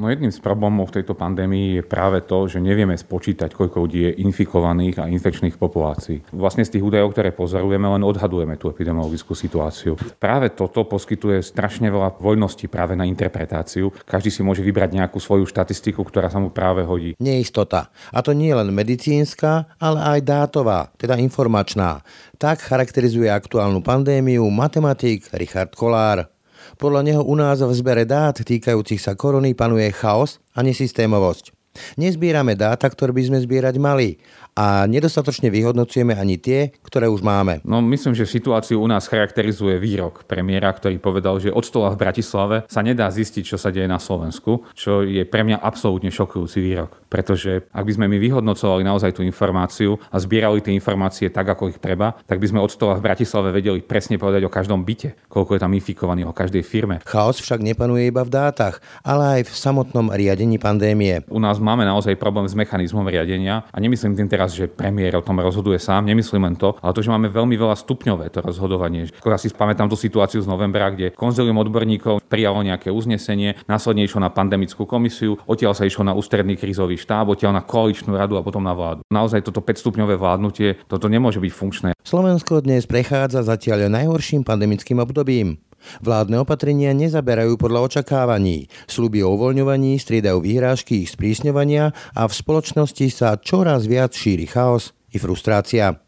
No jedným z problémov v tejto pandémii je práve to, že nevieme spočítať, koľko ľudí je infikovaných a infekčných populácií. Vlastne z tých údajov, ktoré pozorujeme, len odhadujeme tú epidemiologickú situáciu. Práve toto poskytuje strašne veľa voľnosti práve na interpretáciu. Každý si môže vybrať nejakú svoju štatistiku, ktorá sa mu práve hodí. Neistota. A to nie len medicínska, ale aj dátová, teda informačná. Tak charakterizuje aktuálnu pandémiu matematik Richard Kolár. Podľa neho u nás v zbere dát týkajúcich sa korony panuje chaos a nesystémovosť. Nezbierame dáta, ktoré by sme zbierať mali a nedostatočne vyhodnocujeme ani tie, ktoré už máme. No myslím, že situáciu u nás charakterizuje výrok premiéra, ktorý povedal, že od stola v Bratislave sa nedá zistiť, čo sa deje na Slovensku, čo je pre mňa absolútne šokujúci výrok. Pretože ak by sme my vyhodnocovali naozaj tú informáciu a zbierali tie informácie tak, ako ich treba, tak by sme od stola v Bratislave vedeli presne povedať o každom byte, koľko je tam infikovaných, o každej firme. Chaos však nepanuje iba v dátach, ale aj v samotnom riadení pandémie. U nás máme naozaj problém s mechanizmom riadenia a nemyslím tým teraz, že premiér o tom rozhoduje sám, nemyslím len to, ale to, že máme veľmi veľa stupňové to rozhodovanie. Skôr si pamätám tú situáciu z novembra, kde konzilium odborníkov prijalo nejaké uznesenie, následne išlo na pandemickú komisiu, odtiaľ sa išlo na ústredný krízový štáb, odtiaľ na koaličnú radu a potom na vládu. Naozaj toto 5-stupňové vládnutie, toto nemôže byť funkčné. Slovensko dnes prechádza zatiaľ najhorším pandemickým obdobím. Vládne opatrenia nezaberajú podľa očakávaní. Sľuby o uvoľňovaní striedajú výhrážky ich sprísňovania a v spoločnosti sa čoraz viac šíri chaos i frustrácia.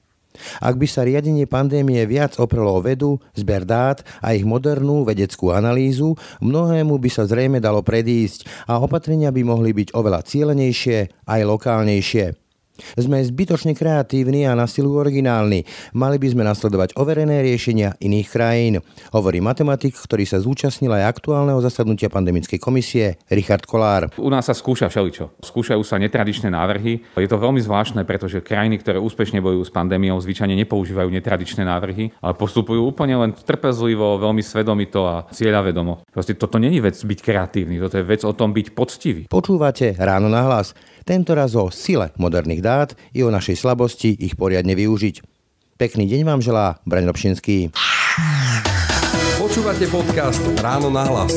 Ak by sa riadenie pandémie viac oprelo o vedu, zber dát a ich modernú vedeckú analýzu, mnohému by sa zrejme dalo predísť a opatrenia by mohli byť oveľa cielenejšie aj lokálnejšie. Sme zbytočne kreatívni a na silu originálni. Mali by sme nasledovať overené riešenia iných krajín, hovorí matematik, ktorý sa zúčastnil aj aktuálneho zasadnutia pandemickej komisie Richard Kolár. U nás sa skúša všeličo. Skúšajú sa netradičné návrhy. Je to veľmi zvláštne, pretože krajiny, ktoré úspešne bojujú s pandémiou, zvyčajne nepoužívajú netradičné návrhy, ale postupujú úplne len trpezlivo, veľmi svedomito a cieľavedomo. Proste toto není vec byť kreatívny, toto je vec o tom byť poctivý. Počúvate ráno na hlas. Tento raz o sile moderných dát i o našej slabosti ich poriadne využiť. Pekný deň vám želá Braň Robšinský. Počúvate podcast Ráno na hlas.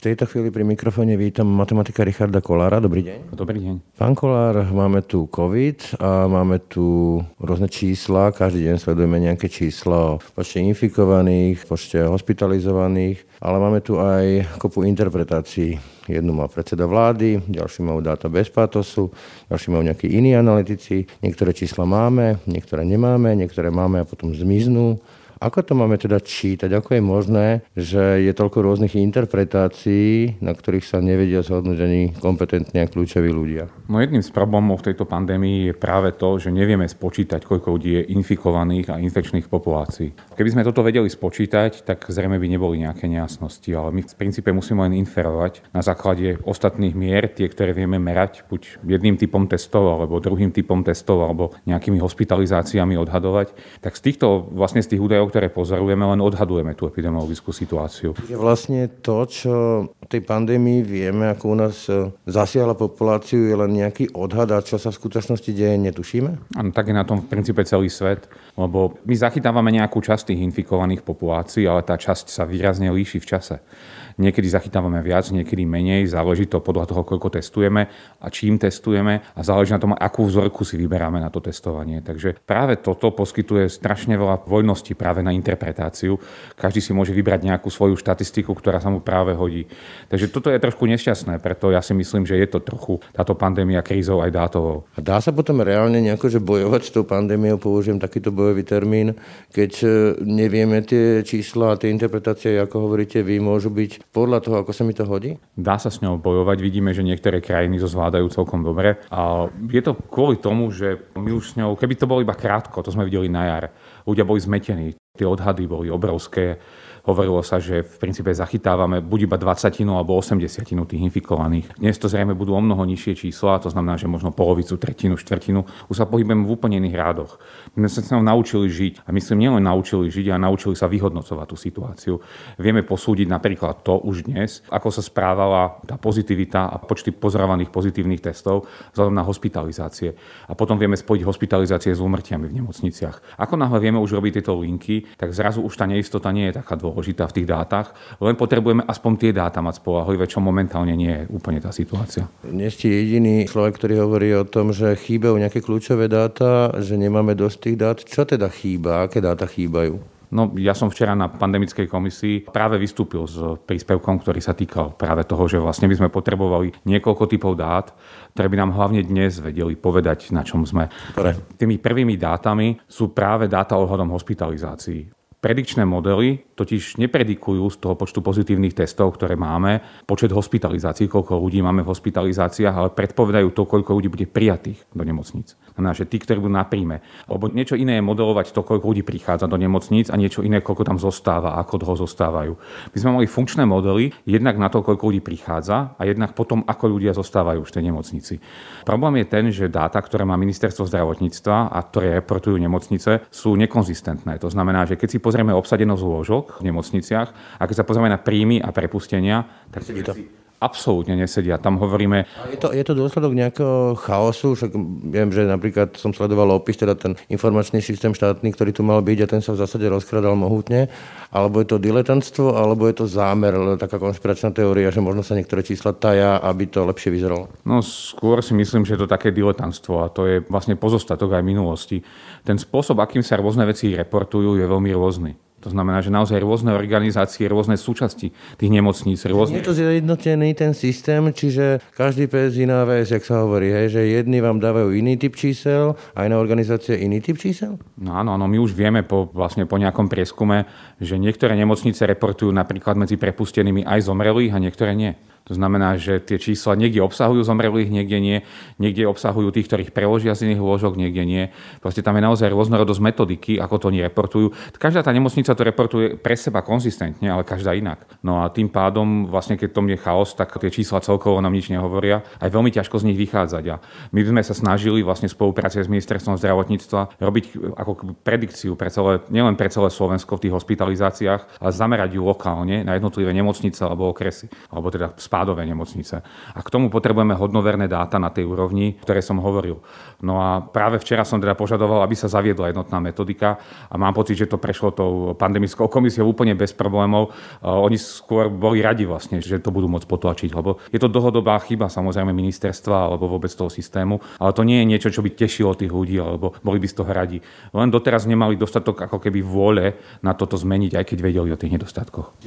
V tejto chvíli pri mikrofóne vítam matematika Richarda Kolára. Dobrý deň. Dobrý deň. Pán Kolár, máme tu COVID a máme tu rôzne čísla. Každý deň sledujeme nejaké čísla o počte infikovaných, počte hospitalizovaných, ale máme tu aj kopu interpretácií. Jednu má predseda vlády, ďalší majú dáta bez pátosu, ďalší majú nejakí iní analytici. Niektoré čísla máme, niektoré nemáme, niektoré máme a potom zmiznú. Ako to máme teda čítať? Ako je možné, že je toľko rôznych interpretácií, na ktorých sa nevedia zhodnúť ani kompetentní a kľúčoví ľudia? No jedným z problémov v tejto pandémii je práve to, že nevieme spočítať, koľko ľudí je infikovaných a infekčných populácií. Keby sme toto vedeli spočítať, tak zrejme by neboli nejaké nejasnosti, ale my v princípe musíme len inferovať na základe ostatných mier, tie, ktoré vieme merať, buď jedným typom testov, alebo druhým typom testov, alebo nejakými hospitalizáciami odhadovať. Tak z týchto vlastne z tých údajov, ktoré pozorujeme, len odhadujeme tú epidemiologickú situáciu. Je vlastne to, čo o tej pandémii vieme, ako u nás e, zasiahla populáciu, je len nejaký odhad a čo sa v skutočnosti deje, netušíme? Áno, tak je na tom v princípe celý svet, lebo my zachytávame nejakú časť tých infikovaných populácií, ale tá časť sa výrazne líši v čase. Niekedy zachytávame viac, niekedy menej, záleží to podľa toho, koľko testujeme a čím testujeme a záleží na tom, akú vzorku si vyberáme na to testovanie. Takže práve toto poskytuje strašne veľa voľnosti práve na interpretáciu. Každý si môže vybrať nejakú svoju štatistiku, ktorá sa mu práve hodí. Takže toto je trošku nešťastné, preto ja si myslím, že je to trochu táto pandémia krízou aj dátovou. A dá sa potom reálne nejako že bojovať s tou pandémiou, použijem takýto bojový termín, keď e, nevieme tie čísla a tie interpretácie, ako hovoríte vy, môžu byť podľa toho, ako sa mi to hodí? Dá sa s ňou bojovať. Vidíme, že niektoré krajiny to zvládajú celkom dobre. A je to kvôli tomu, že my už s ňou, keby to bolo iba krátko, to sme videli na jar, ľudia boli zmetení, tie odhady boli obrovské hovorilo sa, že v princípe zachytávame buď iba 20 alebo 80 tých infikovaných. Dnes to zrejme budú o mnoho nižšie čísla, to znamená, že možno polovicu, tretinu, štvrtinu. Už sa pohybujeme v úplne iných rádoch. My sme sa naučili žiť a myslím nielen naučili žiť, ale naučili sa vyhodnocovať tú situáciu. Vieme posúdiť napríklad to už dnes, ako sa správala tá pozitivita a počty pozorovaných pozitívnych testov vzhľadom na hospitalizácie. A potom vieme spojiť hospitalizácie s úmrtiami v nemocniciach. Ako náhle vieme už robiť tieto linky, tak zrazu už tá neistota nie je taká dôležitá v tých dátach, len potrebujeme aspoň tie dáta mať spolahlivé, čo momentálne nie je úplne tá situácia. Nie ste jediný človek, ktorý hovorí o tom, že chýbajú nejaké kľúčové dáta, že nemáme dosť tých dát. Čo teda chýba? Aké dáta chýbajú? No, ja som včera na pandemickej komisii práve vystúpil s príspevkom, ktorý sa týkal práve toho, že vlastne by sme potrebovali niekoľko typov dát, ktoré by nám hlavne dnes vedeli povedať, na čom sme. Ktoré? Tými prvými dátami sú práve dáta ohľadom hospitalizácií. Predikčné modely totiž nepredikujú z toho počtu pozitívnych testov, ktoré máme, počet hospitalizácií, koľko ľudí máme v hospitalizáciách, ale predpovedajú to, koľko ľudí bude prijatých do nemocníc. Znamená, že tí, ktorí budú na príjme. Lebo niečo iné je modelovať to, koľko ľudí prichádza do nemocníc a niečo iné, koľko tam zostáva, ako dlho zostávajú. My sme mali funkčné modely jednak na to, koľko ľudí prichádza a jednak potom, ako ľudia zostávajú v tej nemocnici. Problém je ten, že dáta, ktoré má ministerstvo zdravotníctva a ktoré reportujú nemocnice, sú nekonzistentné. To znamená, že keď si pozrieme obsadenosť lôžok v nemocniciach. A keď sa pozrieme na príjmy a prepustenia, tak si absolútne nesedia. Tam hovoríme... Je to, je to dôsledok nejakého chaosu? Však viem, že napríklad som sledoval opis, teda ten informačný systém štátny, ktorý tu mal byť a ten sa v zásade rozkradal mohutne. Alebo je to diletantstvo, alebo je to zámer, taká konšpiračná teória, že možno sa niektoré čísla taja, aby to lepšie vyzeralo? No skôr si myslím, že je to také diletantstvo a to je vlastne pozostatok aj minulosti. Ten spôsob, akým sa rôzne veci reportujú, je veľmi rôzny. To znamená, že naozaj rôzne organizácie, rôzne súčasti tých nemocníc. Rôzne... Je to zjednotený ten systém, čiže každý pes iná vec, jak sa hovorí, hej, že jedni vám dávajú iný typ čísel a iná organizácia iný typ čísel? No áno, áno, my už vieme po, vlastne po nejakom prieskume, že niektoré nemocnice reportujú napríklad medzi prepustenými aj zomrelých a niektoré nie. To znamená, že tie čísla niekde obsahujú zomrelých, niekde nie, niekde obsahujú tých, ktorých preložia z iných lôžok, niekde nie. Proste tam je naozaj rôznorodosť metodiky, ako to oni reportujú. Každá tá nemocnica to reportuje pre seba konzistentne, ale každá inak. No a tým pádom, vlastne keď tom je chaos, tak tie čísla celkovo nám nič nehovoria. Aj veľmi ťažko z nich vychádzať. A my sme sa snažili vlastne v spolupráci s ministerstvom zdravotníctva robiť ako predikciu pre celé, nielen pre celé Slovensko v tých hospitalizáciách, ale zamerať ju lokálne na jednotlivé nemocnice alebo okresy, alebo teda spádové nemocnice. A k tomu potrebujeme hodnoverné dáta na tej úrovni, ktoré som hovoril. No a práve včera som teda požadoval, aby sa zaviedla jednotná metodika a mám pocit, že to prešlo tou pandemickou komisiou úplne bez problémov. Oni skôr boli radi vlastne, že to budú môcť potlačiť, lebo je to dlhodobá chyba samozrejme ministerstva alebo vôbec toho systému, ale to nie je niečo, čo by tešilo tých ľudí, alebo boli by z toho radi. Len doteraz nemali dostatok ako keby vôle na toto zmeniť, aj keď vedeli o tých nedostatkoch.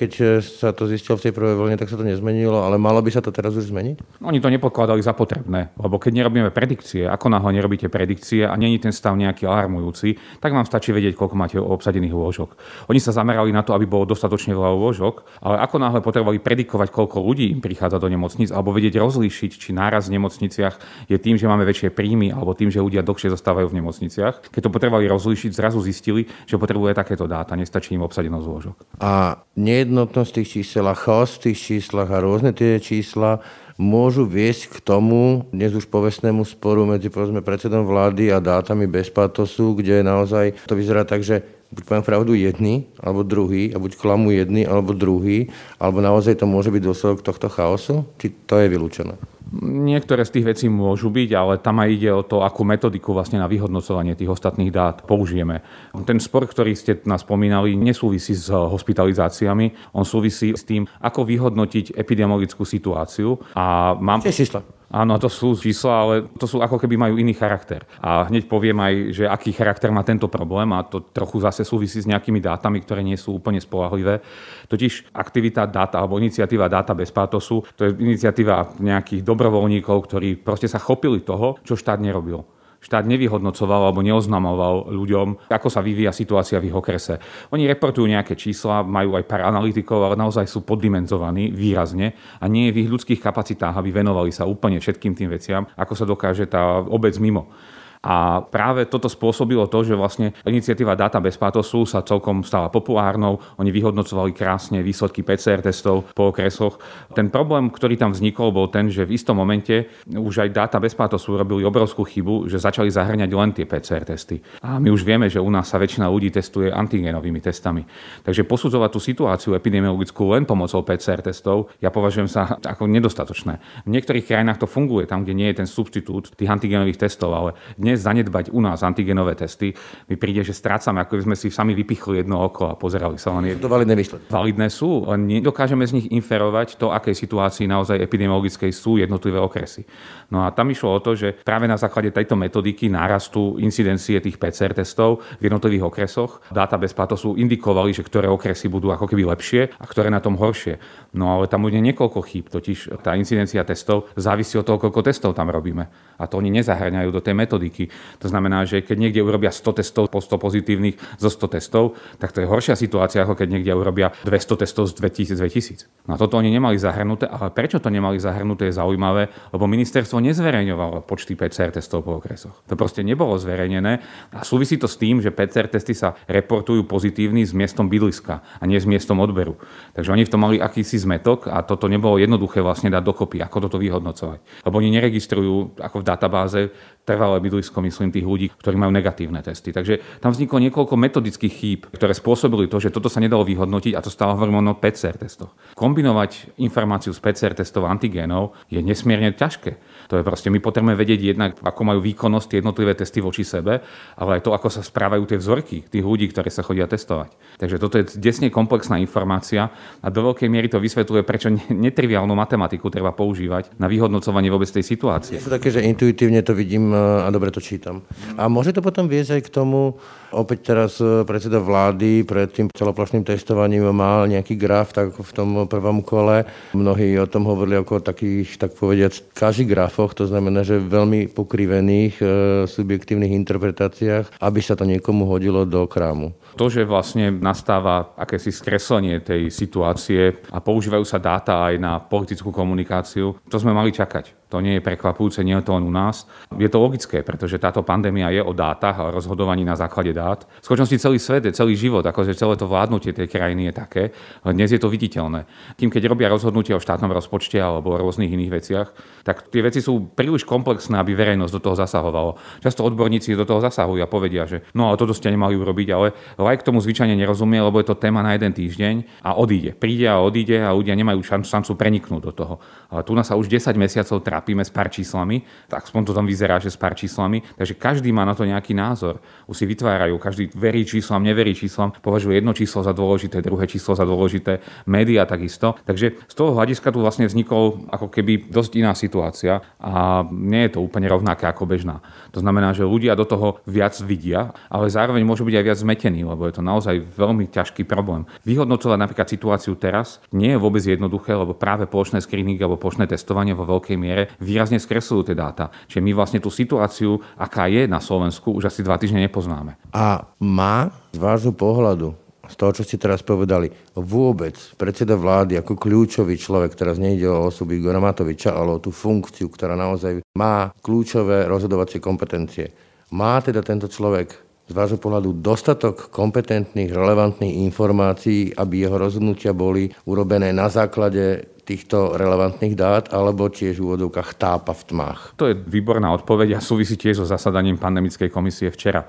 Keď sa to zistilo v tej prvej vlne, tak sa to nezmenilo, ale malo by sa to teraz už zmeniť? Oni to nepokladali za potrebné, lebo keď nerobíme predikcie, ako náhle nerobíte predikcie a není ten stav nejaký alarmujúci, tak vám stačí vedieť, koľko máte obsadených lôžok. Oni sa zamerali na to, aby bolo dostatočne veľa lôžok, ale ako náhle potrebovali predikovať, koľko ľudí im prichádza do nemocníc, alebo vedieť rozlíšiť, či náraz v nemocniciach je tým, že máme väčšie príjmy, alebo tým, že ľudia dlhšie zostávajú v nemocniciach. Keď to potrebovali rozlíšiť, zrazu zistili, že potrebuje takéto dáta, nestačí im obsadenosť lôžok. A nejednotnosť tých čísel a chaos tých číslach a rôzne tie čísla môžu viesť k tomu dnes už povestnému sporu medzi povedzme predsedom vlády a dátami bez patosu, kde naozaj to vyzerá tak, že buď poviem pravdu jedni, alebo druhý, a buď klamu jedni, alebo druhý, alebo naozaj to môže byť dôsledok tohto chaosu, či to je vylúčené? Niektoré z tých vecí môžu byť, ale tam aj ide o to, akú metodiku vlastne na vyhodnocovanie tých ostatných dát použijeme. Ten spor, ktorý ste nás spomínali, nesúvisí s hospitalizáciami, on súvisí s tým, ako vyhodnotiť epidemiologickú situáciu. A mám... čísla? Áno, to sú čísla, ale to sú ako keby majú iný charakter. A hneď poviem aj, že aký charakter má tento problém a to trochu zase súvisí s nejakými dátami, ktoré nie sú úplne spolahlivé. Totiž aktivita dáta alebo iniciatíva dáta bez pátosu, to je iniciatíva nejakých dobrovoľníkov, ktorí proste sa chopili toho, čo štát nerobil štát nevyhodnocoval alebo neoznamoval ľuďom, ako sa vyvíja situácia v ich okrese. Oni reportujú nejaké čísla, majú aj pár analytikov, ale naozaj sú poddimenzovaní výrazne a nie je v ich ľudských kapacitách, aby venovali sa úplne všetkým tým veciam, ako sa dokáže tá obec mimo. A práve toto spôsobilo to, že vlastne iniciatíva Data bez pátosu sa celkom stala populárnou. Oni vyhodnocovali krásne výsledky PCR testov po okresoch. Ten problém, ktorý tam vznikol, bol ten, že v istom momente už aj Data bez pátosu robili obrovskú chybu, že začali zahrňať len tie PCR testy. A my už vieme, že u nás sa väčšina ľudí testuje antigenovými testami. Takže posudzovať tú situáciu epidemiologickú len pomocou PCR testov, ja považujem sa ako nedostatočné. V niektorých krajinách to funguje, tam, kde nie je ten substitút tých antigenových testov, ale dnes zanedbať u nás antigenové testy, mi príde, že strácame, ako by sme si sami vypichli jedno oko a pozerali sa len jedno. To validné výsledky. Validné sú, len nedokážeme z nich inferovať to, akej situácii naozaj epidemiologickej sú jednotlivé okresy. No a tam išlo o to, že práve na základe tejto metodiky nárastu incidencie tých PCR testov v jednotlivých okresoch dáta bez patosu indikovali, že ktoré okresy budú ako keby lepšie a ktoré na tom horšie. No ale tam bude niekoľko chýb, totiž tá incidencia testov závisí od toho, koľko testov tam robíme. A to oni nezahrňajú do tej metodiky. To znamená, že keď niekde urobia 100 testov po 100 pozitívnych zo 100 testov, tak to je horšia situácia, ako keď niekde urobia 200 testov z 2000 2000. No a toto oni nemali zahrnuté, ale prečo to nemali zahrnuté je zaujímavé, lebo ministerstvo nezverejňovalo počty PCR testov po okresoch. To proste nebolo zverejnené a súvisí to s tým, že PCR testy sa reportujú pozitívny s miestom bydliska a nie s miestom odberu. Takže oni v tom mali akýsi zmetok a toto nebolo jednoduché vlastne dať dokopy, ako toto vyhodnocovať. Lebo oni neregistrujú ako v databáze trvalé bydlisko, myslím, tých ľudí, ktorí majú negatívne testy. Takže tam vzniklo niekoľko metodických chýb, ktoré spôsobili to, že toto sa nedalo vyhodnotiť a to stále hovorím o PCR testoch. Kombinovať informáciu z PCR testov a antigénov je nesmierne ťažké. To je proste, my potrebujeme vedieť jednak, ako majú výkonnosť tie jednotlivé testy voči sebe, ale aj to, ako sa správajú tie vzorky tých ľudí, ktorí sa chodia testovať. Takže toto je desne komplexná informácia a do veľkej miery to vysvetľuje, prečo netriviálnu matematiku treba používať na vyhodnocovanie vôbec tej situácie. Je to také, že intuitívne to vidím a dobre to čítam. A môže to potom viesť aj k tomu, opäť teraz e, predseda vlády pred tým celoplošným testovaním mal nejaký graf, tak v tom prvom kole. Mnohí o tom hovorili ako takých, tak povediať, každý grafoch, to znamená, že veľmi pokrivených e, subjektívnych interpretáciách, aby sa to niekomu hodilo do krámu. To, že vlastne nastáva akési skreslenie tej situácie a používajú sa dáta aj na politickú komunikáciu, to sme mali čakať. To nie je prekvapujúce, nie je to len u nás. Je to logické, pretože táto pandémia je o dátach a rozhodovaní na základe dát. V skutočnosti celý svet celý život, akože celé to vládnutie tej krajiny je také, dnes je to viditeľné. Tým, keď robia rozhodnutia o štátnom rozpočte alebo o rôznych iných veciach, tak tie veci sú príliš komplexné, aby verejnosť do toho zasahovalo. Často odborníci do toho zasahujú a povedia, že no ale toto ste nemali urobiť, ale lajk tomu zvyčajne nerozumie, lebo je to téma na jeden týždeň a odíde. Príde a odíde a ľudia nemajú šancu preniknúť do toho. Ale tu nás sa už 10 mesiacov trápi trápime s pár číslami, tak aspoň to tam vyzerá, že s pár číslami, takže každý má na to nejaký názor. Už si vytvárajú, každý verí číslam, neverí číslam, považuje jedno číslo za dôležité, druhé číslo za dôležité, média takisto. Takže z toho hľadiska tu vlastne vznikol ako keby dosť iná situácia a nie je to úplne rovnaké ako bežná. To znamená, že ľudia do toho viac vidia, ale zároveň môžu byť aj viac zmetení, lebo je to naozaj veľmi ťažký problém. Vyhodnocovať napríklad situáciu teraz nie je vôbec jednoduché, lebo práve plošné screeningy alebo plošné testovanie vo veľkej miere výrazne skresľujú tie dáta. Čiže my vlastne tú situáciu, aká je na Slovensku, už asi dva týždne nepoznáme. A má z vášho pohľadu z toho, čo ste teraz povedali, vôbec predseda vlády ako kľúčový človek, teraz nejde o osobu Igora Matoviča, ale o tú funkciu, ktorá naozaj má kľúčové rozhodovacie kompetencie. Má teda tento človek z vášho pohľadu dostatok kompetentných, relevantných informácií, aby jeho rozhodnutia boli urobené na základe týchto relevantných dát, alebo tiež v úvodovkách tápa v tmách? To je výborná odpoveď a súvisí tiež so zasadaním pandemickej komisie včera.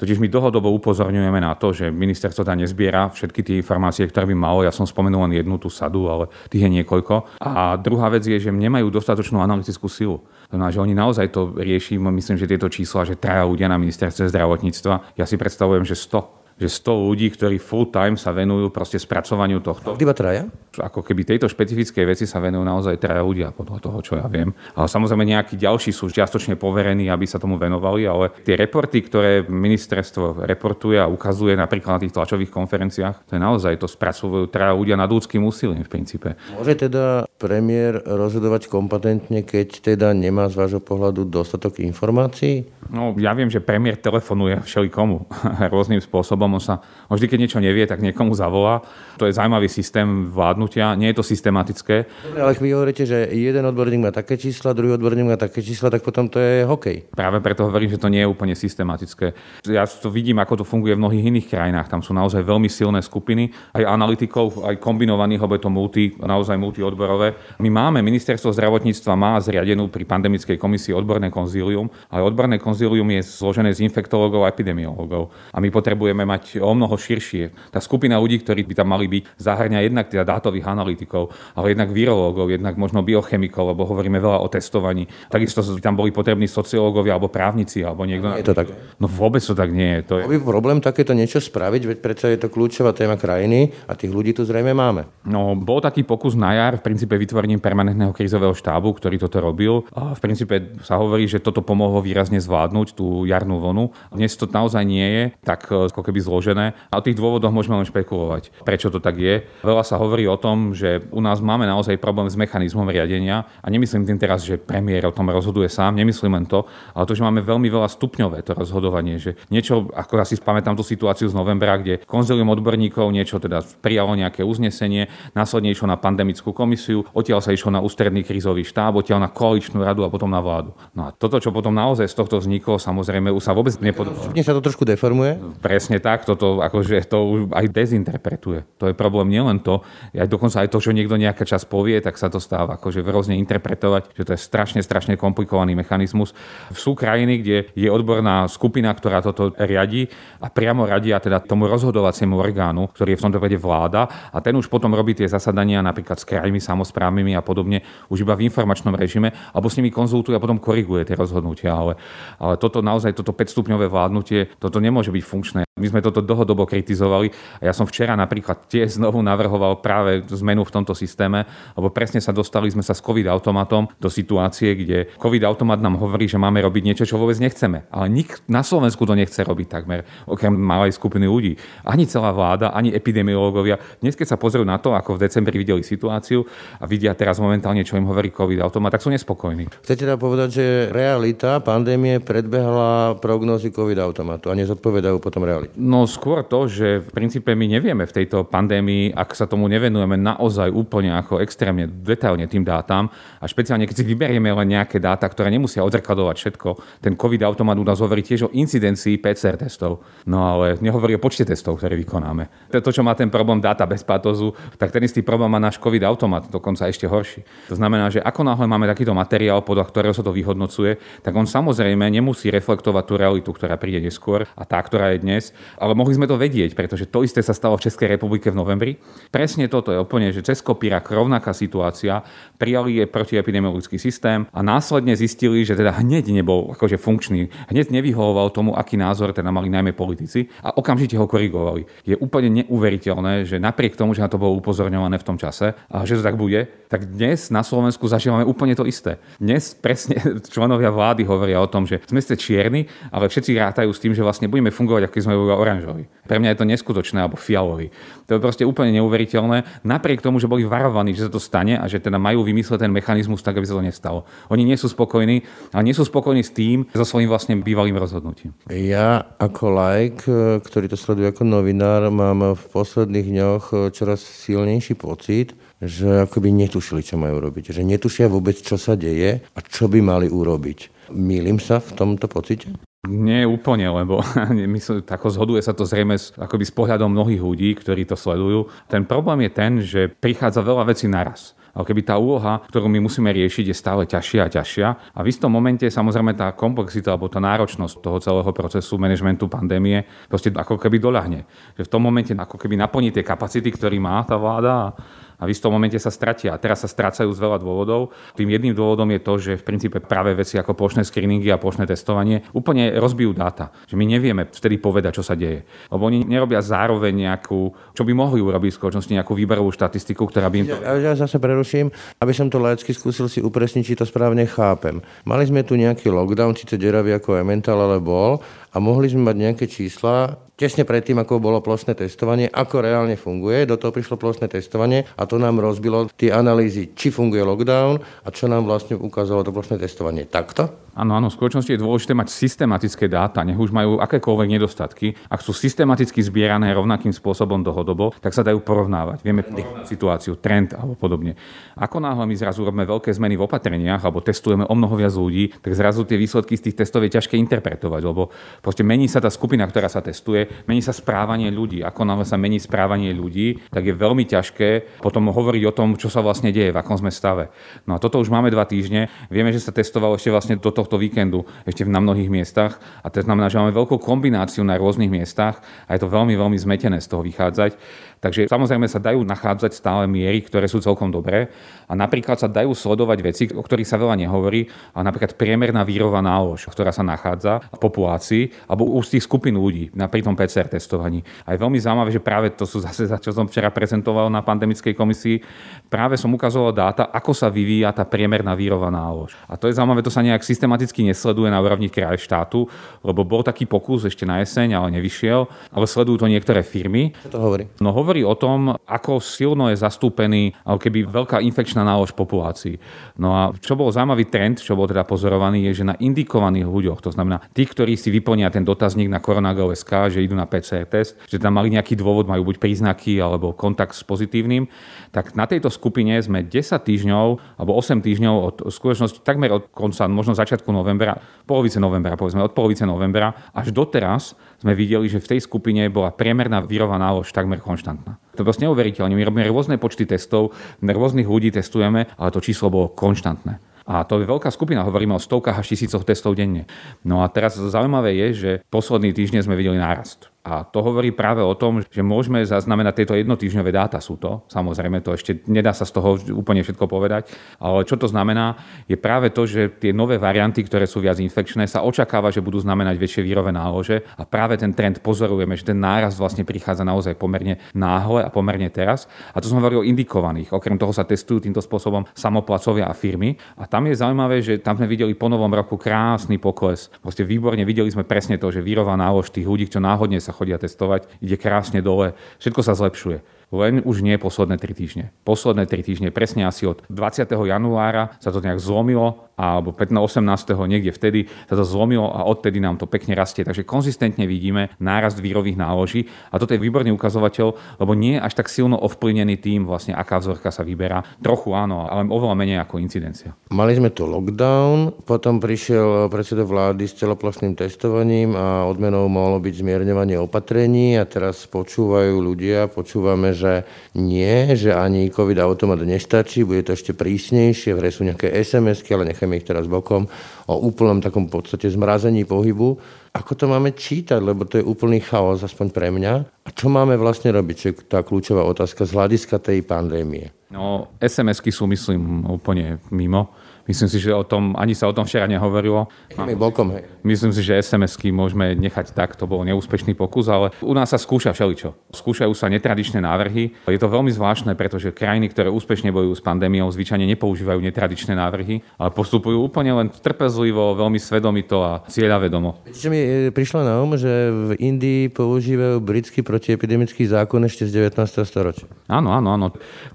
Totiž my dlhodobo upozorňujeme na to, že ministerstvo tam nezbiera všetky tie informácie, ktoré by malo. Ja som spomenul len jednu tú sadu, ale tých je niekoľko. A druhá vec je, že nemajú dostatočnú analytickú silu. To znamená, že oni naozaj to riešim. Myslím, že tieto čísla, že traja ľudia na ministerstve zdravotníctva, ja si predstavujem, že 100 že 100 ľudí, ktorí full time sa venujú proste spracovaniu tohto. Iba traja? Ako keby tejto špecifickej veci sa venujú naozaj traja ľudia, podľa toho, čo ja viem. Ale samozrejme nejakí ďalší sú čiastočne poverení, aby sa tomu venovali, ale tie reporty, ktoré ministerstvo reportuje a ukazuje napríklad na tých tlačových konferenciách, to je naozaj to spracovujú traja ľudia nad ľudským úsilím v princípe. Môže teda premiér rozhodovať kompetentne, keď teda nemá z vášho pohľadu dostatok informácií? No, ja viem, že premiér telefonuje všelikomu rôznym spôsobom on sa on vždy, keď niečo nevie, tak niekomu zavolá. To je zaujímavý systém vládnutia, nie je to systematické. Dobre, ale vy hovoríte, že jeden odborník má také čísla, druhý odborník má také čísla, tak potom to je hokej. Práve preto hovorím, že to nie je úplne systematické. Ja to vidím, ako to funguje v mnohých iných krajinách. Tam sú naozaj veľmi silné skupiny, aj analytikov, aj kombinovaných, je to multi, naozaj multiodborové. My máme, ministerstvo zdravotníctva má zriadenú pri pandemickej komisii odborné konzílium, ale odborné konzílium je zložené z infektológov a epidemiológov. A my potrebujeme mať o mnoho širšie. Tá skupina ľudí, ktorí by tam mali byť, zahrňa jednak teda dátových analytikov, ale jednak virológov, jednak možno biochemikov, lebo hovoríme veľa o testovaní. Takisto by tam boli potrební sociológovia alebo právnici alebo niekto. Je to tak? No vôbec to tak nie je. To je... By problém takéto niečo spraviť, veď predsa je to kľúčová téma krajiny a tých ľudí tu zrejme máme. No, bol taký pokus na jar v princípe vytvorením permanentného krízového štábu, ktorý toto robil. A v princípe sa hovorí, že toto pomohlo výrazne zvládnuť tú jarnú vlnu. Dnes to naozaj nie je tak ako keby zložené. A o tých dôvodoch môžeme len špekulovať, prečo to tak je. Veľa sa hovorí o tom, že u nás máme naozaj problém s mechanizmom riadenia a nemyslím tým teraz, že premiér o tom rozhoduje sám, nemyslím len to, ale to, že máme veľmi veľa stupňové to rozhodovanie, že niečo, ako ja si spamätám tú situáciu z novembra, kde konzilium odborníkov niečo teda prijalo nejaké uznesenie, následne išlo na pandemickú komisiu, odtiaľ sa išlo na ústredný krízový štáb, odtiaľ na koaličnú radu a potom na vládu. No a toto, čo potom naozaj z tohto vzniklo, samozrejme už sa vôbec nepodobá. sa to trošku deformuje? Presne tak, toto akože to aj dezinterpretuje. To je problém nielen to, aj dokonca aj to, čo niekto nejaká čas povie, tak sa to stáva akože rôzne interpretovať, že to je strašne, strašne komplikovaný mechanizmus. Sú krajiny, kde je odborná skupina, ktorá toto riadi a priamo radia teda tomu rozhodovaciemu orgánu, ktorý je v tomto prípade vláda a ten už potom robí tie zasadania napríklad s krajmi, samozprávnymi a podobne už iba v informačnom režime, alebo s nimi konzultuje a potom koriguje tie rozhodnutia. Ale, ale toto naozaj, toto 5-stupňové vládnutie, toto nemôže byť funkčné. My sme toto dlhodobo kritizovali ja som včera napríklad tiež znovu navrhoval práve zmenu v tomto systéme, lebo presne sa dostali sme sa s COVID automatom do situácie, kde COVID automat nám hovorí, že máme robiť niečo, čo vôbec nechceme. Ale nik na Slovensku to nechce robiť takmer, okrem malej skupiny ľudí. Ani celá vláda, ani epidemiológovia. Dnes, keď sa pozrú na to, ako v decembri videli situáciu a vidia teraz momentálne, čo im hovorí COVID automat, tak sú nespokojní. Chcete teda povedať, že realita pandémie predbehla prognózy COVID automatu a nezodpovedajú potom realite? No skôr to, že v princípe my nevieme v tejto pandémii, ak sa tomu nevenujeme naozaj úplne ako extrémne detailne tým dátam a špeciálne keď si vyberieme len nejaké dáta, ktoré nemusia odzrkadovať všetko. Ten COVID automat u nás hovorí tiež o incidencii PCR testov, no ale nehovorí o počte testov, ktoré vykonáme. To, čo má ten problém dáta bez patozu, tak ten istý problém má náš COVID automat, dokonca ešte horší. To znamená, že ako náhle máme takýto materiál, podľa ktorého sa to vyhodnocuje, tak on samozrejme nemusí reflektovať tú realitu, ktorá príde neskôr a tá, ktorá je dnes, ale mohli sme to vedieť, pretože to isté sa stalo v Českej republike v novembri. Presne toto je úplne, že cez kopírak rovnaká situácia, prijali je protiepidemiologický systém a následne zistili, že teda hneď nebol akože funkčný, hneď nevyhovoval tomu, aký názor teda mali najmä politici a okamžite ho korigovali. Je úplne neuveriteľné, že napriek tomu, že na to bolo upozorňované v tom čase a že to tak bude, tak dnes na Slovensku zažívame úplne to isté. Dnes presne členovia vlády hovoria o tom, že sme ste čierni, ale všetci rátajú s tým, že vlastne budeme fungovať, ako sme iba oranžový. Pre mňa je to neskutočné, alebo fialový. To je proste úplne neuveriteľné, napriek tomu, že boli varovaní, že sa to stane a že teda majú vymysleť ten mechanizmus tak, aby sa to nestalo. Oni nie sú spokojní, ale nie sú spokojní s tým, so svojím vlastne bývalým rozhodnutím. Ja ako like, ktorý to sleduje ako novinár, mám v posledných dňoch čoraz silnejší pocit, že akoby netušili, čo majú robiť. Že netušia vôbec, čo sa deje a čo by mali urobiť. Mýlim sa v tomto pocite? Nie úplne, lebo myslím, tako zhoduje sa to zrejme s, akoby s pohľadom mnohých ľudí, ktorí to sledujú. Ten problém je ten, že prichádza veľa vecí naraz. Ale keby tá úloha, ktorú my musíme riešiť, je stále ťažšia a ťažšia. A v istom momente samozrejme tá komplexita alebo tá náročnosť toho celého procesu manažmentu pandémie proste ako keby doľahne. Že v tom momente ako keby naplní tie kapacity, ktorý má tá vláda a v istom momente sa stratia. A teraz sa strácajú z veľa dôvodov. Tým jedným dôvodom je to, že v princípe práve veci ako plošné screeningy a plošné testovanie úplne rozbijú dáta. Že my nevieme vtedy povedať, čo sa deje. Lebo oni nerobia zároveň nejakú, čo by mohli urobiť v skutočnosti nejakú výberovú štatistiku, ktorá by im to... Ja, ja zase preruším, aby som to laicky skúsil si upresniť, či to správne chápem. Mali sme tu nejaký lockdown, síce deravý ako Emmental, ale bol, a mohli sme mať nejaké čísla tesne predtým, ako bolo plošné testovanie, ako reálne funguje. Do toho prišlo plošné testovanie a to nám rozbilo tie analýzy, či funguje lockdown a čo nám vlastne ukázalo to plošné testovanie. Takto? Áno, áno, v skutočnosti je dôležité mať systematické dáta, nech už majú akékoľvek nedostatky. Ak sú systematicky zbierané rovnakým spôsobom dlhodobo, tak sa dajú porovnávať. Vieme porovnať situáciu, trend alebo podobne. Ako náhle my zrazu robíme veľké zmeny v opatreniach alebo testujeme o mnoho viac ľudí, tak zrazu tie výsledky z tých testov je ťažké interpretovať, lebo proste mení sa tá skupina, ktorá sa testuje, mení sa správanie ľudí. Ako náhle sa mení správanie ľudí, tak je veľmi ťažké potom hovoriť o tom, čo sa vlastne deje, v akom sme stave. No a toto už máme dva týždne. Vieme, že sa testovalo ešte vlastne do tohto víkendu ešte na mnohých miestach. A to znamená, že máme veľkú kombináciu na rôznych miestach a je to veľmi, veľmi zmetené z toho vychádzať. Takže samozrejme sa dajú nachádzať stále miery, ktoré sú celkom dobré a napríklad sa dajú sledovať veci, o ktorých sa veľa nehovorí, a napríklad priemerná vírová nálož, ktorá sa nachádza v populácii alebo u tých skupín ľudí na pri tom PCR testovaní. A je veľmi zaujímavé, že práve to sú zase, za čo som včera prezentoval na pandemickej komisii, práve som ukazoval dáta, ako sa vyvíja tá priemerná vírová nálož. A to je zaujímavé, to sa nejak systematicky nesleduje na úrovni kraje štátu, lebo bol taký pokus ešte na jeseň, ale nevyšiel, ale sledujú to niektoré firmy. Čo to hovorí? No hovorí hovorí o tom, ako silno je zastúpený ako keby veľká infekčná nálož populácií. No a čo bol zaujímavý trend, čo bol teda pozorovaný, je, že na indikovaných ľuďoch, to znamená tých, ktorí si vyplnia ten dotazník na koronagov.sk, že idú na PCR test, že tam mali nejaký dôvod, majú buď príznaky alebo kontakt s pozitívnym, tak na tejto skupine sme 10 týždňov alebo 8 týždňov od skutočnosti takmer od konca, možno začiatku novembra, polovice novembra, povedzme od polovice novembra až doteraz sme videli, že v tej skupine bola priemerná vírová nálož takmer konštantná. To je proste neuveriteľné. My robíme rôzne počty testov, rôznych ľudí testujeme, ale to číslo bolo konštantné. A to je veľká skupina, hovoríme o stovkách až tisícoch testov denne. No a teraz zaujímavé je, že posledný týždeň sme videli nárast. A to hovorí práve o tom, že môžeme zaznamenať tieto jednotýždňové dáta sú to. Samozrejme, to ešte nedá sa z toho úplne všetko povedať. Ale čo to znamená, je práve to, že tie nové varianty, ktoré sú viac infekčné, sa očakáva, že budú znamenať väčšie vírové nálože. A práve ten trend pozorujeme, že ten náraz vlastne prichádza naozaj pomerne náhle a pomerne teraz. A to som hovoril o indikovaných. Okrem toho sa testujú týmto spôsobom samoplacovia a firmy. A tam je zaujímavé, že tam sme videli po novom roku krásny pokles. Proste výborne videli sme presne to, že vírová nálož tých ľudí, čo náhodne sa sa chodia testovať, ide krásne dole, všetko sa zlepšuje len už nie posledné 3 týždne. Posledné 3 týždne, presne asi od 20. januára sa to nejak zlomilo, alebo 15. 18. niekde vtedy sa to zlomilo a odtedy nám to pekne rastie. Takže konzistentne vidíme nárast vírových náloží a toto je výborný ukazovateľ, lebo nie je až tak silno ovplyvnený tým, vlastne aká vzorka sa vyberá. Trochu áno, ale oveľa menej ako incidencia. Mali sme tu lockdown, potom prišiel predseda vlády s celoplošným testovaním a odmenou mohlo byť zmierňovanie opatrení a teraz počúvajú ľudia, počúvame, že nie, že ani COVID automat nestačí, bude to ešte prísnejšie, v hre sú nejaké SMS-ky, ale necháme ich teraz bokom, o úplnom takom podstate zmrazení pohybu. Ako to máme čítať, lebo to je úplný chaos, aspoň pre mňa. A čo máme vlastne robiť, čo je tá kľúčová otázka z hľadiska tej pandémie? No, SMS-ky sú, myslím, úplne mimo. Myslím si, že o tom, ani sa o tom včera nehovorilo. bokom, hej. Myslím si, že SMS-ky môžeme nechať tak, to bol neúspešný pokus, ale u nás sa skúša všeličo. Skúšajú sa netradičné návrhy. Je to veľmi zvláštne, pretože krajiny, ktoré úspešne bojujú s pandémiou, zvyčajne nepoužívajú netradičné návrhy, ale postupujú úplne len trpezlivo, veľmi svedomito a cieľavedomo. Čo mi e, prišlo na um, že v Indii používajú britský protiepidemický zákon ešte z 19. storočia. Áno, áno, áno.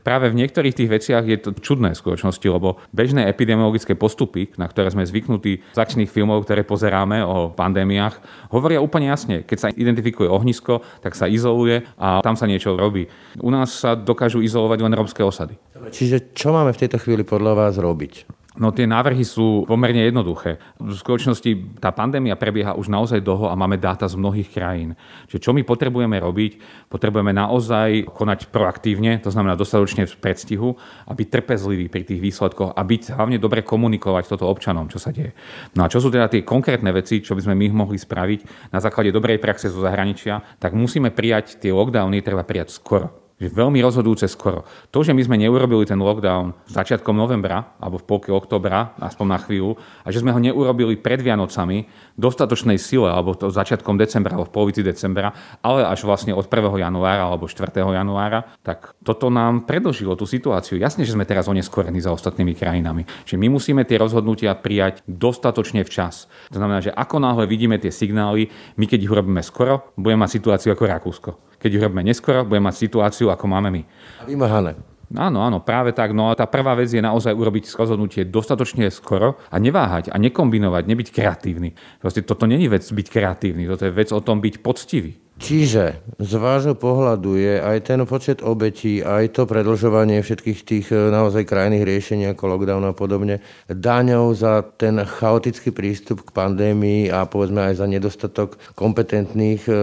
Práve v niektorých tých veciach je to čudné v skutočnosti, lebo bežné epidémie epidemiologické postupy, na ktoré sme zvyknutí z akčných filmov, ktoré pozeráme o pandémiách, hovoria úplne jasne. Keď sa identifikuje ohnisko, tak sa izoluje a tam sa niečo robí. U nás sa dokážu izolovať len rómske osady. Čiže čo máme v tejto chvíli podľa vás robiť? No tie návrhy sú pomerne jednoduché. V skutočnosti tá pandémia prebieha už naozaj dlho a máme dáta z mnohých krajín. Čiže čo my potrebujeme robiť? Potrebujeme naozaj konať proaktívne, to znamená dostatočne v predstihu a byť trpezlivý pri tých výsledkoch a byť hlavne dobre komunikovať toto občanom, čo sa deje. No a čo sú teda tie konkrétne veci, čo by sme my mohli spraviť na základe dobrej praxe zo zahraničia, tak musíme prijať tie lockdowny, treba prijať skoro Že veľmi rozhodujúce skoro. To, že my sme neurobili ten lockdown začiatkom novembra alebo v polke oktobra, aspoň na chvíľu, a že sme ho neurobili pred Vianocami dostatočnej sile, alebo to začiatkom decembra, alebo v polovici decembra, ale až vlastne od 1. januára alebo 4. januára, tak toto nám predlžilo tú situáciu. Jasne, že sme teraz oneskorení za ostatnými krajinami. Že my musíme tie rozhodnutia prijať dostatočne včas. To znamená, že ako náhle vidíme tie signály, my keď ich urobíme skoro, budeme mať situáciu ako Rakúsko. Keď ich robíme neskoro, budeme mať situáciu, ako máme my. A vymáhané. Áno, áno, práve tak. No a tá prvá vec je naozaj urobiť rozhodnutie dostatočne skoro a neváhať a nekombinovať, nebyť kreatívny. Proste toto není vec byť kreatívny, toto je vec o tom byť poctivý. Čiže z vášho pohľadu je aj ten počet obetí, aj to predlžovanie všetkých tých e, naozaj krajných riešení ako lockdown a podobne, daňou za ten chaotický prístup k pandémii a povedzme aj za nedostatok kompetentných e,